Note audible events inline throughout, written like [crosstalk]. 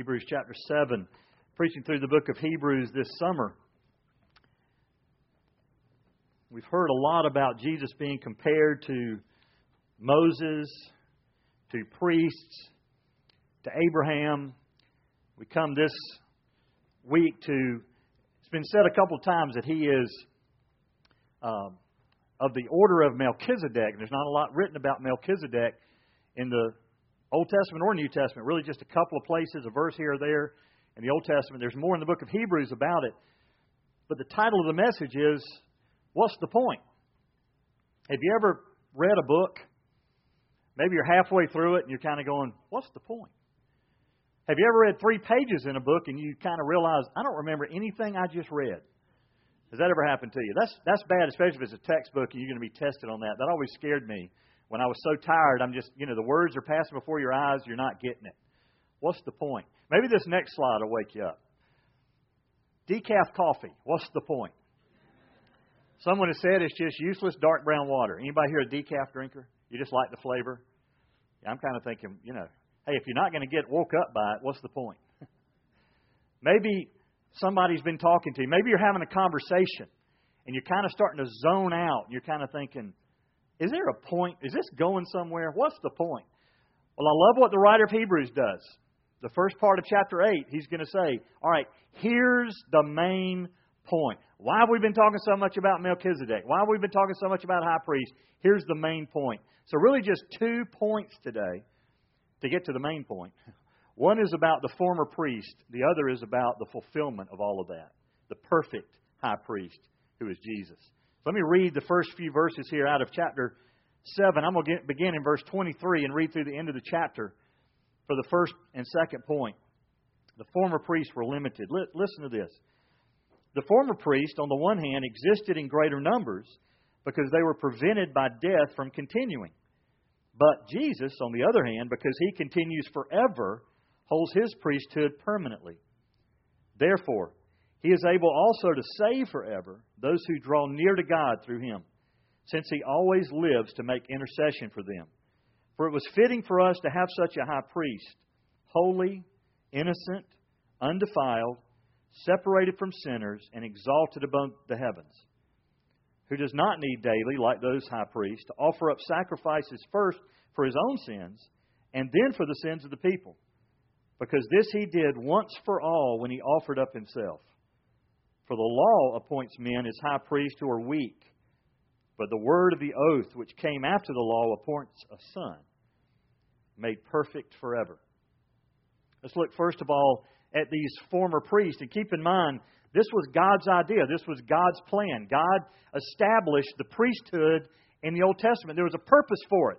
Hebrews chapter 7, preaching through the book of Hebrews this summer. We've heard a lot about Jesus being compared to Moses, to priests, to Abraham. We come this week to, it's been said a couple of times that he is uh, of the order of Melchizedek. There's not a lot written about Melchizedek in the Old Testament or New Testament, really just a couple of places, a verse here or there in the Old Testament. There's more in the book of Hebrews about it. But the title of the message is What's the Point? Have you ever read a book? Maybe you're halfway through it and you're kind of going, What's the point? Have you ever read three pages in a book and you kind of realize, I don't remember anything I just read? Has that ever happened to you? That's, that's bad, especially if it's a textbook and you're going to be tested on that. That always scared me when I was so tired, I'm just, you know, the words are passing before your eyes, you're not getting it. What's the point? Maybe this next slide will wake you up. Decaf coffee. What's the point? Someone has said it's just useless dark brown water. Anybody here a decaf drinker? You just like the flavor? I'm kind of thinking, you know, hey, if you're not going to get woke up by it, what's the point? [laughs] Maybe somebody's been talking to you. Maybe you're having a conversation and you're kind of starting to zone out. You're kind of thinking, is there a point? Is this going somewhere? What's the point? Well, I love what the writer of Hebrews does. The first part of chapter 8, he's going to say, All right, here's the main point. Why have we been talking so much about Melchizedek? Why have we been talking so much about high priest? Here's the main point. So, really, just two points today to get to the main point. One is about the former priest, the other is about the fulfillment of all of that. The perfect high priest, who is Jesus. Let me read the first few verses here out of chapter 7. I'm going to begin in verse 23 and read through the end of the chapter for the first and second point. The former priests were limited. Listen to this. The former priests, on the one hand, existed in greater numbers because they were prevented by death from continuing. But Jesus, on the other hand, because he continues forever, holds his priesthood permanently. Therefore, he is able also to save forever those who draw near to God through him, since he always lives to make intercession for them. For it was fitting for us to have such a high priest, holy, innocent, undefiled, separated from sinners, and exalted above the heavens, who does not need daily, like those high priests, to offer up sacrifices first for his own sins, and then for the sins of the people. Because this he did once for all when he offered up himself. For the law appoints men as high priests who are weak, but the word of the oath which came after the law appoints a son, made perfect forever. Let's look first of all at these former priests. And keep in mind, this was God's idea. This was God's plan. God established the priesthood in the Old Testament. There was a purpose for it.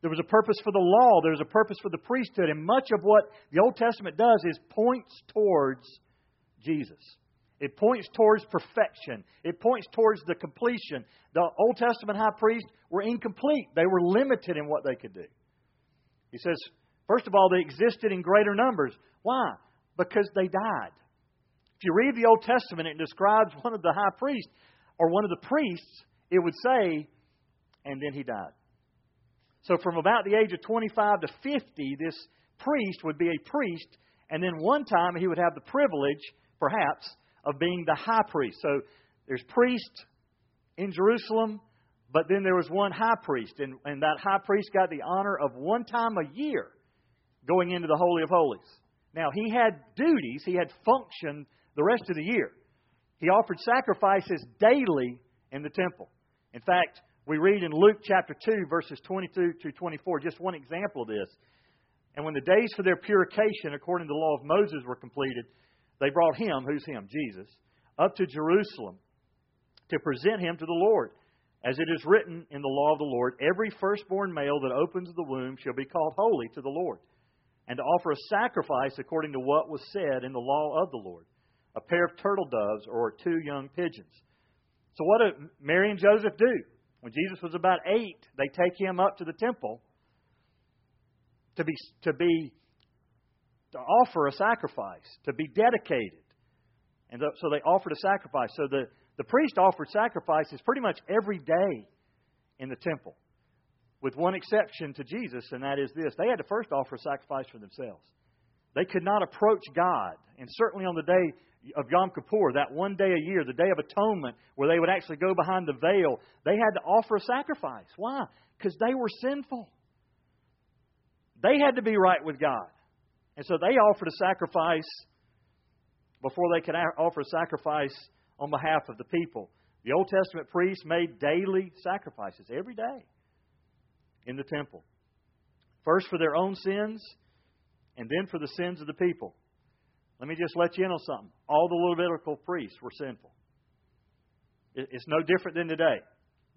There was a purpose for the law. There was a purpose for the priesthood. And much of what the Old Testament does is points towards Jesus. It points towards perfection. It points towards the completion. The Old Testament high priests were incomplete. They were limited in what they could do. He says, first of all, they existed in greater numbers. Why? Because they died. If you read the Old Testament, it describes one of the high priests or one of the priests, it would say, and then he died. So from about the age of 25 to 50, this priest would be a priest, and then one time he would have the privilege, perhaps, of being the high priest. So there's priest in Jerusalem, but then there was one high priest, and, and that high priest got the honor of one time a year going into the Holy of Holies. Now, he had duties, he had function the rest of the year. He offered sacrifices daily in the temple. In fact, we read in Luke chapter 2, verses 22 to 24, just one example of this. And when the days for their purification, according to the law of Moses, were completed, they brought him, who's him? Jesus, up to Jerusalem to present him to the Lord. As it is written in the law of the Lord, every firstborn male that opens the womb shall be called holy to the Lord, and to offer a sacrifice according to what was said in the law of the Lord a pair of turtle doves or two young pigeons. So, what did Mary and Joseph do? When Jesus was about eight, they take him up to the temple to be, to be to offer a sacrifice, to be dedicated. And so they offered a sacrifice. So the, the priest offered sacrifices pretty much every day in the temple, with one exception to Jesus, and that is this they had to first offer a sacrifice for themselves. They could not approach God. And certainly on the day of Yom Kippur, that one day a year, the Day of Atonement, where they would actually go behind the veil, they had to offer a sacrifice. Why? Because they were sinful. They had to be right with God. And so they offered a sacrifice before they could offer a sacrifice on behalf of the people. The Old Testament priests made daily sacrifices every day in the temple. First for their own sins, and then for the sins of the people. Let me just let you in on something. All the Levitical priests were sinful. It's no different than today.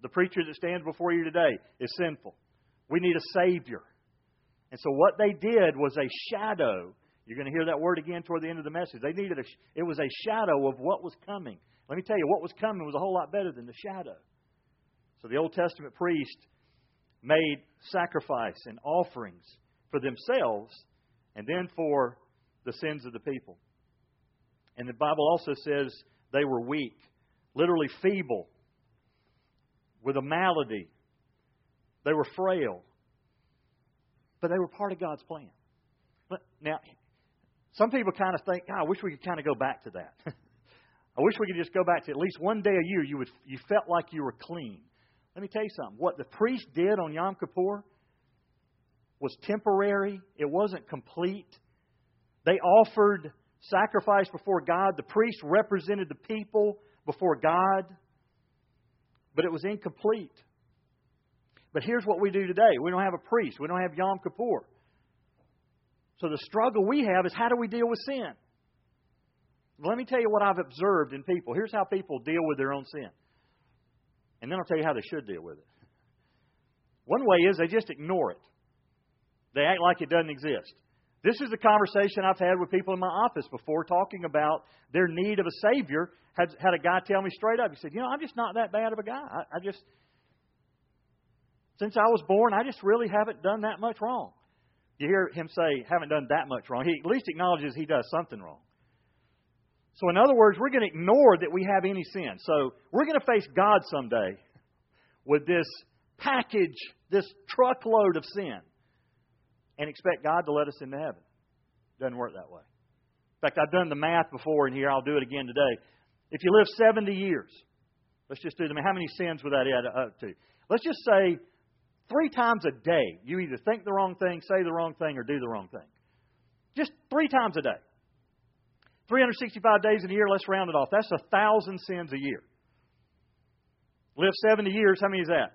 The preacher that stands before you today is sinful. We need a Savior. And so what they did was a shadow. You're going to hear that word again toward the end of the message. They needed a, it was a shadow of what was coming. Let me tell you, what was coming was a whole lot better than the shadow. So the Old Testament priest made sacrifice and offerings for themselves and then for the sins of the people. And the Bible also says they were weak, literally feeble, with a malady. They were frail. But they were part of God's plan. Now, some people kind of think, I wish we could kind of go back to that. [laughs] I wish we could just go back to at least one day a year you would you felt like you were clean. Let me tell you something. What the priest did on Yom Kippur was temporary. It wasn't complete. They offered sacrifice before God. The priest represented the people before God, but it was incomplete. But here's what we do today we don't have a priest, we don't have Yom Kippur. So the struggle we have is how do we deal with sin? Let me tell you what I've observed in people. Here's how people deal with their own sin. And then I'll tell you how they should deal with it. One way is they just ignore it. They act like it doesn't exist. This is a conversation I've had with people in my office before talking about their need of a Savior. Had, had a guy tell me straight up, he said, You know, I'm just not that bad of a guy. I, I just, since I was born, I just really haven't done that much wrong. You hear him say, haven't done that much wrong. He at least acknowledges he does something wrong. So, in other words, we're going to ignore that we have any sin. So, we're going to face God someday with this package, this truckload of sin and expect God to let us into heaven. Doesn't work that way. In fact, I've done the math before in here. I'll do it again today. If you live 70 years, let's just do them. How many sins would that add up to? Let's just say three times a day you either think the wrong thing, say the wrong thing, or do the wrong thing. Just three times a day. 365 days in a year, let's round it off. That's a thousand sins a year. Live 70 years, how many is that?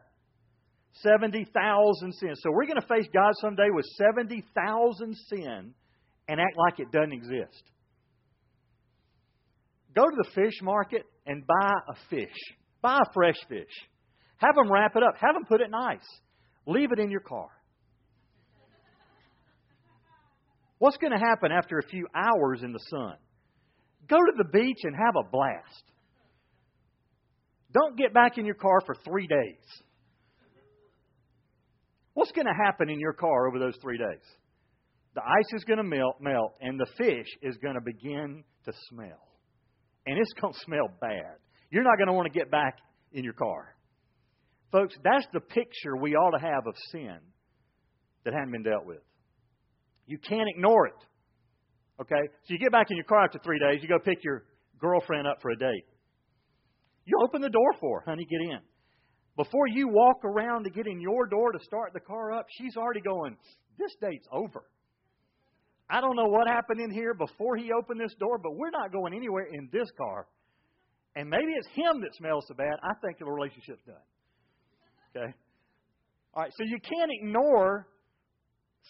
70,000 sins. So we're going to face God someday with 70,000 sin and act like it doesn't exist. Go to the fish market and buy a fish. Buy a fresh fish. Have them wrap it up. Have them put it in ice. Leave it in your car. What's going to happen after a few hours in the sun? Go to the beach and have a blast. Don't get back in your car for three days. What's going to happen in your car over those three days? The ice is going to melt, melt, and the fish is going to begin to smell. And it's going [laughs] to smell bad. You're not going to want to get back in your car. Folks, that's the picture we ought to have of sin that hadn't been dealt with. You can't ignore it. Okay? So you get back in your car after three days, you go pick your girlfriend up for a date. You open the door for her, honey, get in. Before you walk around to get in your door to start the car up, she's already going, This date's over. I don't know what happened in here before he opened this door, but we're not going anywhere in this car. And maybe it's him that smells so bad, I think the relationship's done. Okay? All right, so you can't ignore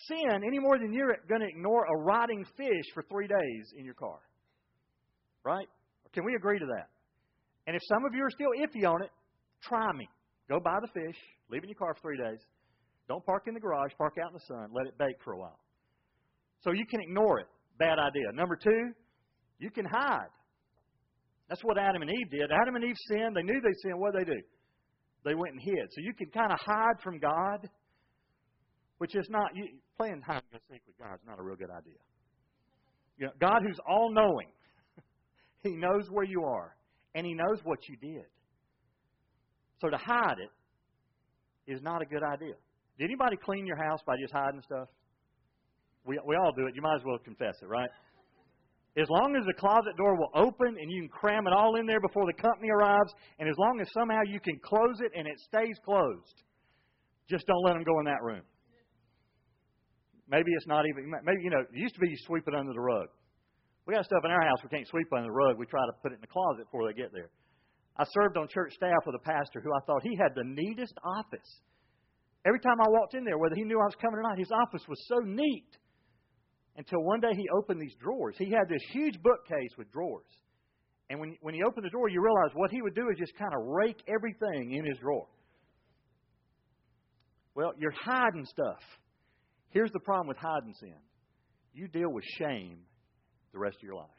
sin any more than you're going to ignore a rotting fish for three days in your car. Right? Can we agree to that? And if some of you are still iffy on it, try me. Go buy the fish, leave it in your car for three days. Don't park in the garage, park out in the sun, let it bake for a while. So you can ignore it. Bad idea. Number two, you can hide. That's what Adam and Eve did. Adam and Eve sinned. They knew they sinned. What did they do? They went and hid. So you can kind of hide from God, which is not you, playing hide and go seek with God is not a real good idea. You know, God, who's all knowing, [laughs] He knows where you are, and He knows what you did. So to hide it is not a good idea. Did anybody clean your house by just hiding stuff? We, we all do it. You might as well confess it, right? As long as the closet door will open and you can cram it all in there before the company arrives, and as long as somehow you can close it and it stays closed, just don't let them go in that room. Maybe it's not even, maybe, you know, it used to be you sweep it under the rug. We got stuff in our house we can't sweep under the rug. We try to put it in the closet before they get there. I served on church staff with a pastor who I thought he had the neatest office. Every time I walked in there, whether he knew I was coming or not, his office was so neat. Until one day he opened these drawers. He had this huge bookcase with drawers. And when, when he opened the drawer, you realize what he would do is just kind of rake everything in his drawer. Well, you're hiding stuff. Here's the problem with hiding sin you deal with shame the rest of your life.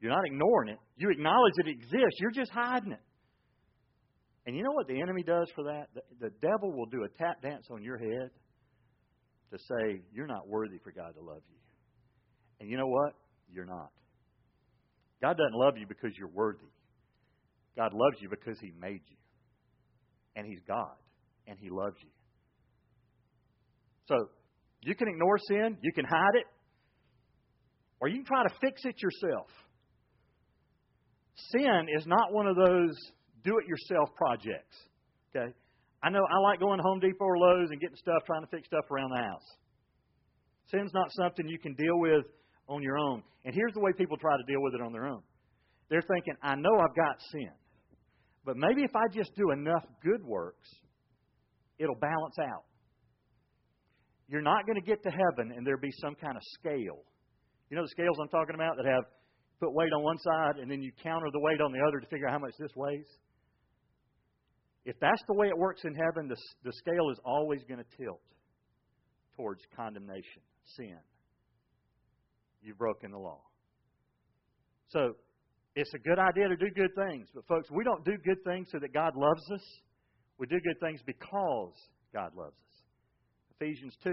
You're not ignoring it. You acknowledge it exists. You're just hiding it. And you know what the enemy does for that? The, the devil will do a tap dance on your head to say, You're not worthy for God to love you. And you know what? You're not. God doesn't love you because you're worthy. God loves you because He made you. And He's God. And He loves you. So, you can ignore sin, you can hide it, or you can try to fix it yourself. Sin is not one of those do it yourself projects. Okay? I know I like going to Home Depot or Lowe's and getting stuff, trying to fix stuff around the house. Sin's not something you can deal with on your own. And here's the way people try to deal with it on their own. They're thinking, I know I've got sin, but maybe if I just do enough good works, it'll balance out. You're not going to get to heaven and there'll be some kind of scale. You know the scales I'm talking about that have put weight on one side and then you counter the weight on the other to figure out how much this weighs? If that's the way it works in heaven, the, the scale is always going to tilt towards condemnation, sin. You've broken the law. So, it's a good idea to do good things. But, folks, we don't do good things so that God loves us. We do good things because God loves us. Ephesians 2.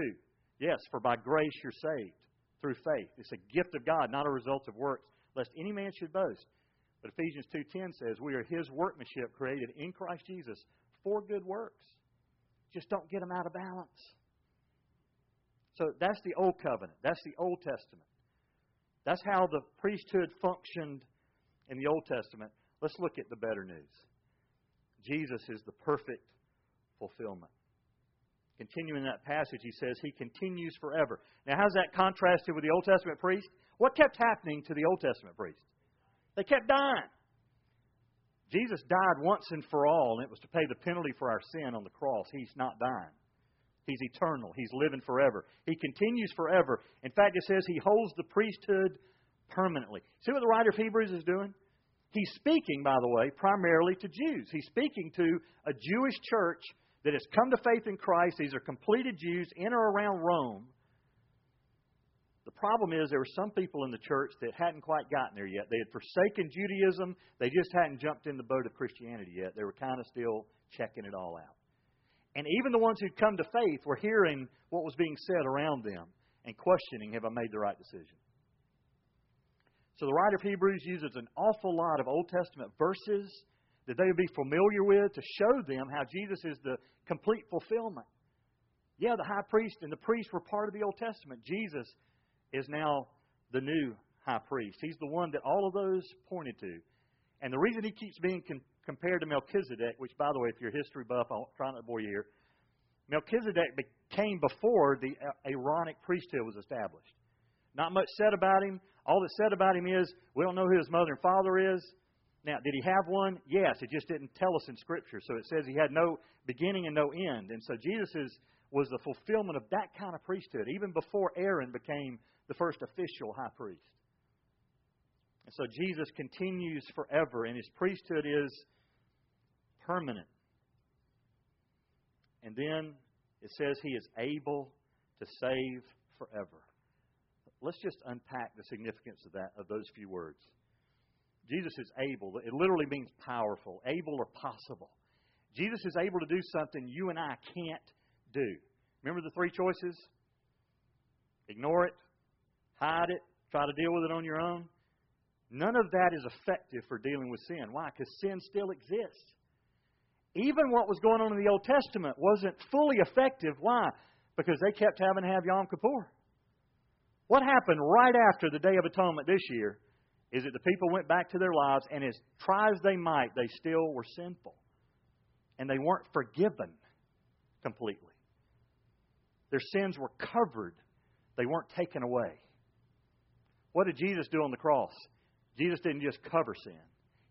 Yes, for by grace you're saved through faith. It's a gift of God, not a result of works, lest any man should boast. But Ephesians 2:10 says, "We are his workmanship created in Christ Jesus for good works." Just don't get them out of balance. So that's the old covenant. That's the Old Testament. That's how the priesthood functioned in the Old Testament. Let's look at the better news. Jesus is the perfect fulfillment. Continuing that passage, he says, He continues forever. Now, how's that contrasted with the Old Testament priest? What kept happening to the Old Testament priest? They kept dying. Jesus died once and for all, and it was to pay the penalty for our sin on the cross. He's not dying. He's eternal. He's living forever. He continues forever. In fact, it says he holds the priesthood permanently. See what the writer of Hebrews is doing? He's speaking, by the way, primarily to Jews. He's speaking to a Jewish church that has come to faith in Christ. These are completed Jews in or around Rome. Problem is there were some people in the church that hadn't quite gotten there yet. They had forsaken Judaism. They just hadn't jumped in the boat of Christianity yet. They were kind of still checking it all out. And even the ones who'd come to faith were hearing what was being said around them and questioning, have I made the right decision? So the writer of Hebrews uses an awful lot of Old Testament verses that they would be familiar with to show them how Jesus is the complete fulfillment. Yeah, the high priest and the priest were part of the Old Testament. Jesus is now the new high priest. He's the one that all of those pointed to. And the reason he keeps being con- compared to Melchizedek, which, by the way, if you're a history buff, I'll try not to bore you here, Melchizedek came before the uh, Aaronic priesthood was established. Not much said about him. All that's said about him is we don't know who his mother and father is. Now, did he have one? Yes. It just didn't tell us in Scripture. So it says he had no beginning and no end. And so Jesus is, was the fulfillment of that kind of priesthood, even before Aaron became the first official high priest. And so Jesus continues forever, and his priesthood is permanent. And then it says he is able to save forever. Let's just unpack the significance of that of those few words. Jesus is able. It literally means powerful, able or possible. Jesus is able to do something you and I can't do. Remember the three choices? Ignore it, hide it, try to deal with it on your own. None of that is effective for dealing with sin. Why? Because sin still exists. Even what was going on in the Old Testament wasn't fully effective. Why? because they kept having to have Yom Kippur. What happened right after the Day of Atonement this year is that the people went back to their lives, and as try as they might, they still were sinful. And they weren't forgiven completely. Their sins were covered, they weren't taken away. What did Jesus do on the cross? Jesus didn't just cover sin,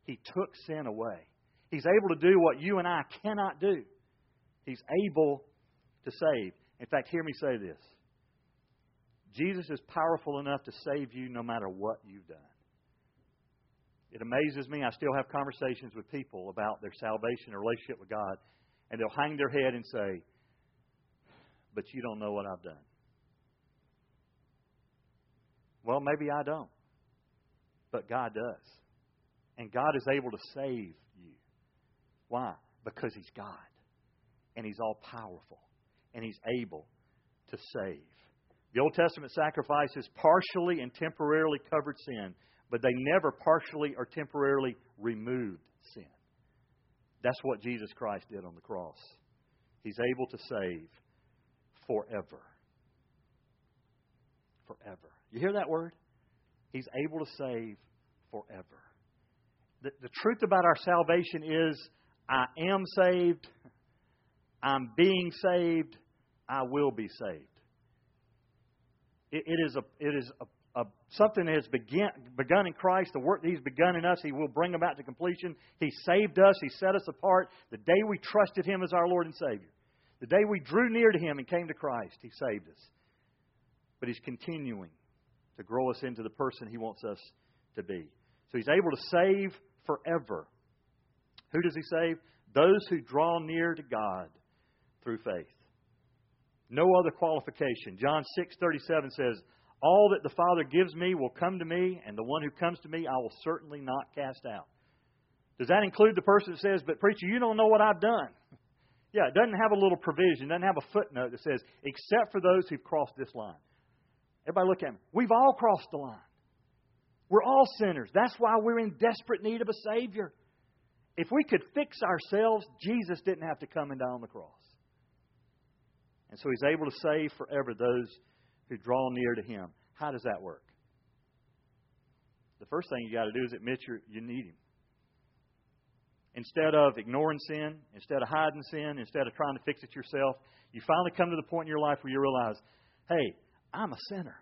He took sin away. He's able to do what you and I cannot do. He's able to save. In fact, hear me say this Jesus is powerful enough to save you no matter what you've done. It amazes me. I still have conversations with people about their salvation or relationship with God, and they'll hang their head and say, But you don't know what I've done. Well, maybe I don't. But God does. And God is able to save you. Why? Because He's God. And He's all powerful. And He's able to save. The Old Testament sacrifices partially and temporarily covered sin, but they never partially or temporarily removed sin. That's what Jesus Christ did on the cross. He's able to save forever. Forever. You hear that word? He's able to save forever. The, the truth about our salvation is I am saved, I'm being saved, I will be saved. it, it is, a, it is a, something that has begin, begun in Christ. The work that He's begun in us, He will bring about to completion. He saved us, He set us apart. The day we trusted Him as our Lord and Savior, the day we drew near to Him and came to Christ, He saved us. But He's continuing to grow us into the person He wants us to be. So He's able to save forever. Who does He save? Those who draw near to God through faith. No other qualification. John 6:37 says, "All that the Father gives me will come to me, and the one who comes to me I will certainly not cast out." Does that include the person that says, "But preacher, you don't know what I've done"? [laughs] Yeah, it doesn't have a little provision, doesn't have a footnote that says, "Except for those who've crossed this line." Everybody look at me. We've all crossed the line. We're all sinners. That's why we're in desperate need of a Savior. If we could fix ourselves, Jesus didn't have to come and die on the cross. And so He's able to save forever those who draw near to Him. How does that work? The first thing you got to do is admit you need Him. Instead of ignoring sin, instead of hiding sin, instead of trying to fix it yourself, you finally come to the point in your life where you realize, hey, I'm a sinner.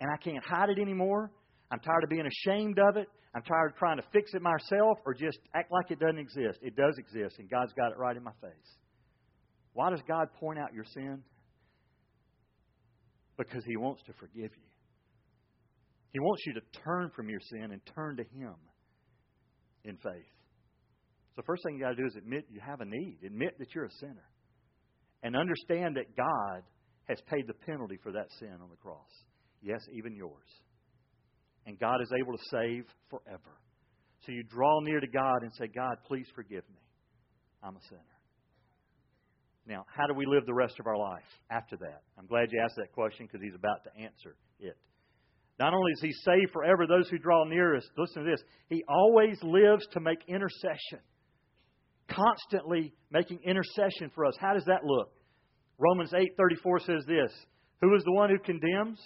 And I can't hide it anymore. I'm tired of being ashamed of it. I'm tired of trying to fix it myself or just act like it doesn't exist. It does exist, and God's got it right in my face. Why does God point out your sin? Because He wants to forgive you. He wants you to turn from your sin and turn to Him in faith. So, first thing you got to do is admit you have a need. Admit that you're a sinner. And understand that God has paid the penalty for that sin on the cross. Yes, even yours. And God is able to save forever. So you draw near to God and say, God, please forgive me. I'm a sinner. Now, how do we live the rest of our life after that? I'm glad you asked that question because he's about to answer it. Not only is he saved forever those who draw near us, listen to this, he always lives to make intercession. Constantly making intercession for us. How does that look? Romans 8:34 says this, "Who is the one who condemns?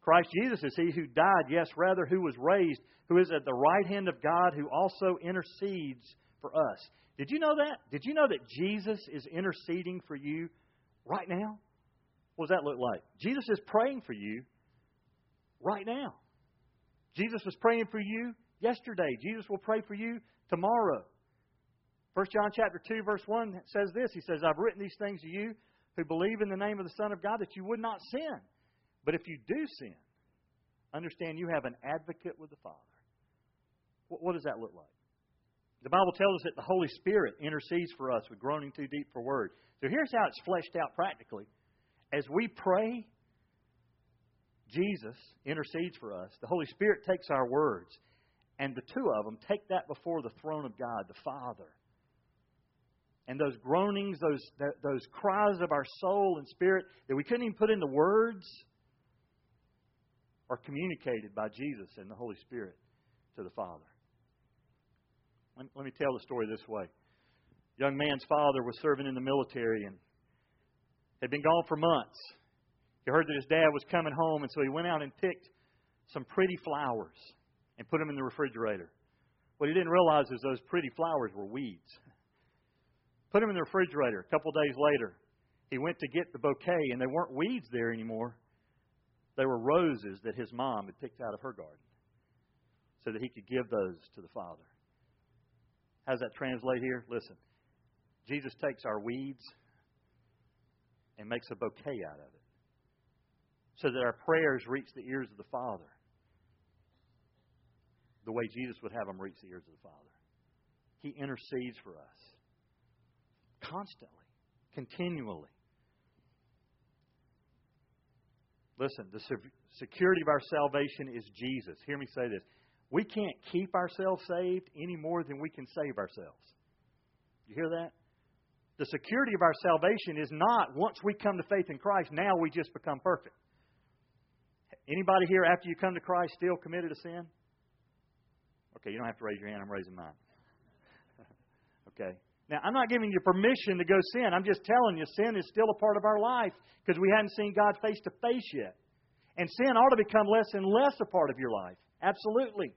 Christ Jesus is he who died, yes, rather who was raised, who is at the right hand of God who also intercedes for us." Did you know that? Did you know that Jesus is interceding for you right now? What does that look like? Jesus is praying for you right now. Jesus was praying for you yesterday. Jesus will pray for you tomorrow. 1 John chapter 2 verse 1 says this. He says, "I've written these things to you who believe in the name of the Son of God that you would not sin. But if you do sin, understand you have an advocate with the Father. What does that look like? The Bible tells us that the Holy Spirit intercedes for us with groaning too deep for word. So here's how it's fleshed out practically. As we pray, Jesus intercedes for us. The Holy Spirit takes our words, and the two of them take that before the throne of God, the Father. And those groanings, those, those cries of our soul and spirit that we couldn't even put into words, are communicated by Jesus and the Holy Spirit to the Father. Let, let me tell the story this way. Young man's father was serving in the military, and had been gone for months. He heard that his dad was coming home, and so he went out and picked some pretty flowers and put them in the refrigerator. What he didn't realize is those pretty flowers were weeds. Put them in the refrigerator. A couple days later, he went to get the bouquet, and they weren't weeds there anymore. They were roses that his mom had picked out of her garden so that he could give those to the Father. How does that translate here? Listen. Jesus takes our weeds and makes a bouquet out of it so that our prayers reach the ears of the Father the way Jesus would have them reach the ears of the Father. He intercedes for us constantly, continually. Listen, the security of our salvation is Jesus. Hear me say this. We can't keep ourselves saved any more than we can save ourselves. You hear that? The security of our salvation is not once we come to faith in Christ, now we just become perfect. Anybody here after you come to Christ still committed a sin? Okay, you don't have to raise your hand. I'm raising mine. [laughs] okay. Now, I'm not giving you permission to go sin. I'm just telling you sin is still a part of our life because we hadn't seen God face to face yet. And sin ought to become less and less a part of your life. Absolutely.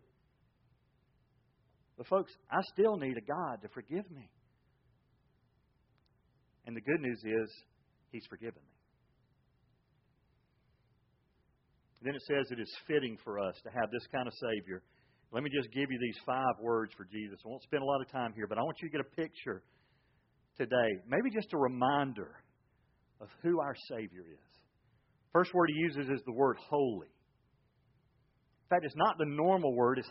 But, folks, I still need a God to forgive me. And the good news is, He's forgiven me. Then it says it is fitting for us to have this kind of Savior let me just give you these five words for Jesus. I won't spend a lot of time here, but I want you to get a picture today, maybe just a reminder of who our Savior is. First word he uses is the word holy. In fact, it's not the normal word, it's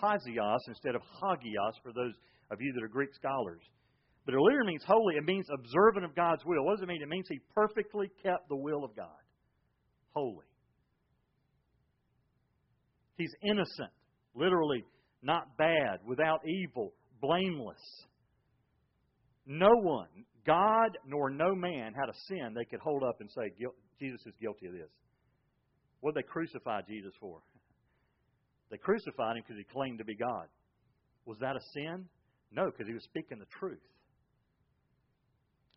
hosios instead of hagios for those of you that are Greek scholars. But it literally means holy. It means observant of God's will. What does it mean? It means he perfectly kept the will of God. Holy. He's innocent. Literally, not bad, without evil, blameless. No one, God nor no man, had a sin they could hold up and say, Jesus is guilty of this. What did they crucify Jesus for? [laughs] They crucified him because he claimed to be God. Was that a sin? No, because he was speaking the truth.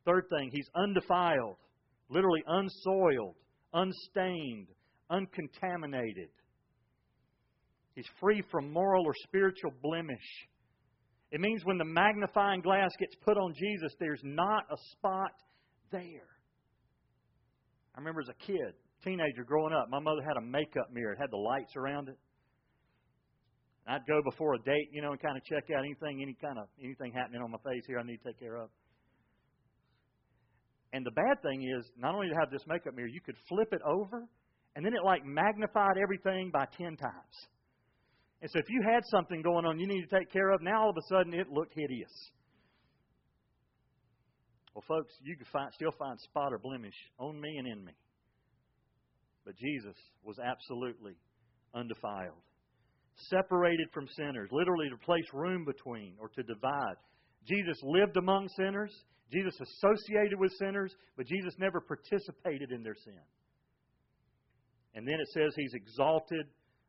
Third thing, he's undefiled, literally unsoiled, unstained, uncontaminated. He's free from moral or spiritual blemish. It means when the magnifying glass gets put on Jesus, there's not a spot there. I remember as a kid, teenager growing up, my mother had a makeup mirror. It had the lights around it. I'd go before a date, you know, and kind of check out anything, any kind of anything happening on my face here I need to take care of. And the bad thing is, not only to have this makeup mirror, you could flip it over, and then it like magnified everything by ten times. And so if you had something going on you need to take care of, now all of a sudden it looked hideous. Well, folks, you can find, still find spot or blemish on me and in me. But Jesus was absolutely undefiled. Separated from sinners, literally to place room between or to divide. Jesus lived among sinners. Jesus associated with sinners, but Jesus never participated in their sin. And then it says he's exalted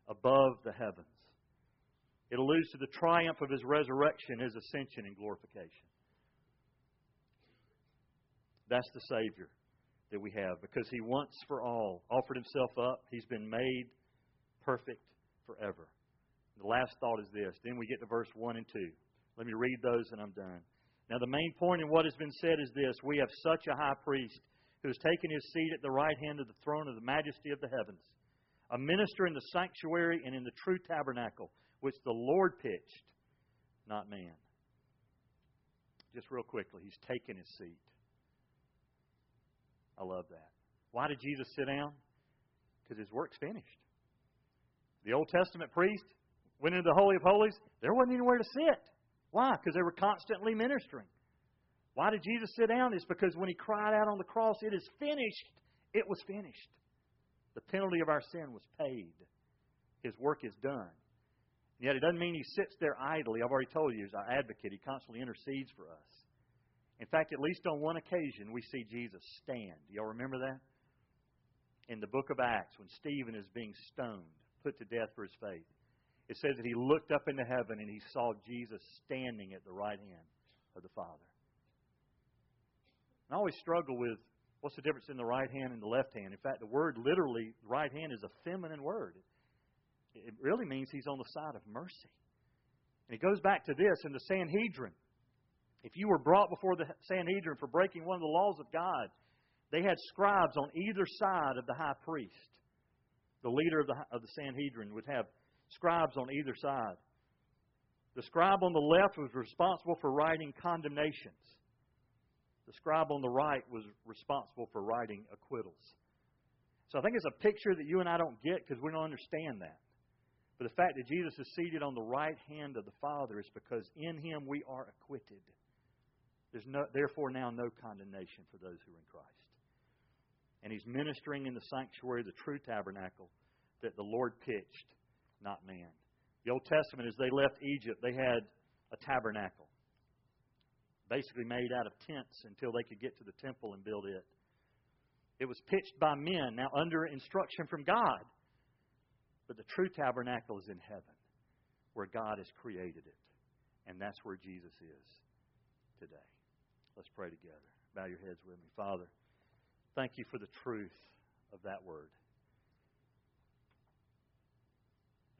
above the heavens. It alludes to the triumph of his resurrection, his ascension, and glorification. That's the Savior that we have because he once for all offered himself up. He's been made perfect forever. The last thought is this. Then we get to verse 1 and 2. Let me read those and I'm done. Now, the main point in what has been said is this We have such a high priest who has taken his seat at the right hand of the throne of the majesty of the heavens, a minister in the sanctuary and in the true tabernacle which the Lord pitched, not man. Just real quickly, he's taken his seat. I love that. Why did Jesus sit down? Because his work's finished. The Old Testament priest went into the Holy of Holies. There wasn't anywhere to sit. Why? Because they were constantly ministering. Why did Jesus sit down? It's because when he cried out on the cross, It is finished. It was finished. The penalty of our sin was paid. His work is done. Yet it doesn't mean he sits there idly. I've already told you, he's our advocate. He constantly intercedes for us. In fact, at least on one occasion, we see Jesus stand. Y'all remember that? In the book of Acts, when Stephen is being stoned, put to death for his faith, it says that he looked up into heaven and he saw Jesus standing at the right hand of the Father. And I always struggle with What's the difference in the right hand and the left hand? In fact, the word literally, right hand, is a feminine word. It really means he's on the side of mercy. And it goes back to this in the Sanhedrin. If you were brought before the Sanhedrin for breaking one of the laws of God, they had scribes on either side of the high priest. The leader of the, of the Sanhedrin would have scribes on either side. The scribe on the left was responsible for writing condemnations. The scribe on the right was responsible for writing acquittals. So I think it's a picture that you and I don't get because we don't understand that. But the fact that Jesus is seated on the right hand of the Father is because in Him we are acquitted. There's no, therefore now no condemnation for those who are in Christ. And He's ministering in the sanctuary, the true tabernacle that the Lord pitched, not man. The Old Testament, as they left Egypt, they had a tabernacle, basically made out of tents until they could get to the temple and build it. It was pitched by men, now under instruction from God. But the true tabernacle is in heaven, where God has created it. And that's where Jesus is today. Let's pray together. Bow your heads with me. Father, thank you for the truth of that word.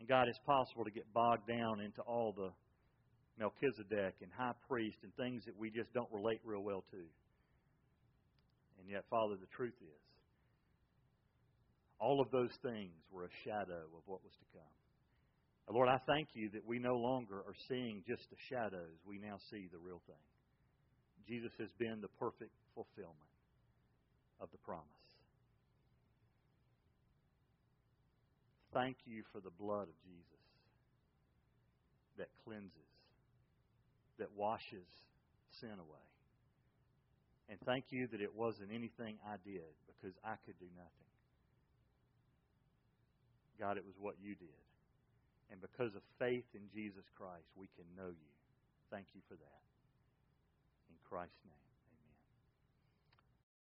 And God, it's possible to get bogged down into all the Melchizedek and high priest and things that we just don't relate real well to. And yet, Father, the truth is, all of those things were a shadow of what was to come. Lord, I thank you that we no longer are seeing just the shadows. We now see the real thing. Jesus has been the perfect fulfillment of the promise. Thank you for the blood of Jesus that cleanses, that washes sin away. And thank you that it wasn't anything I did because I could do nothing. God, it was what you did. And because of faith in Jesus Christ, we can know you. Thank you for that. In Christ's name.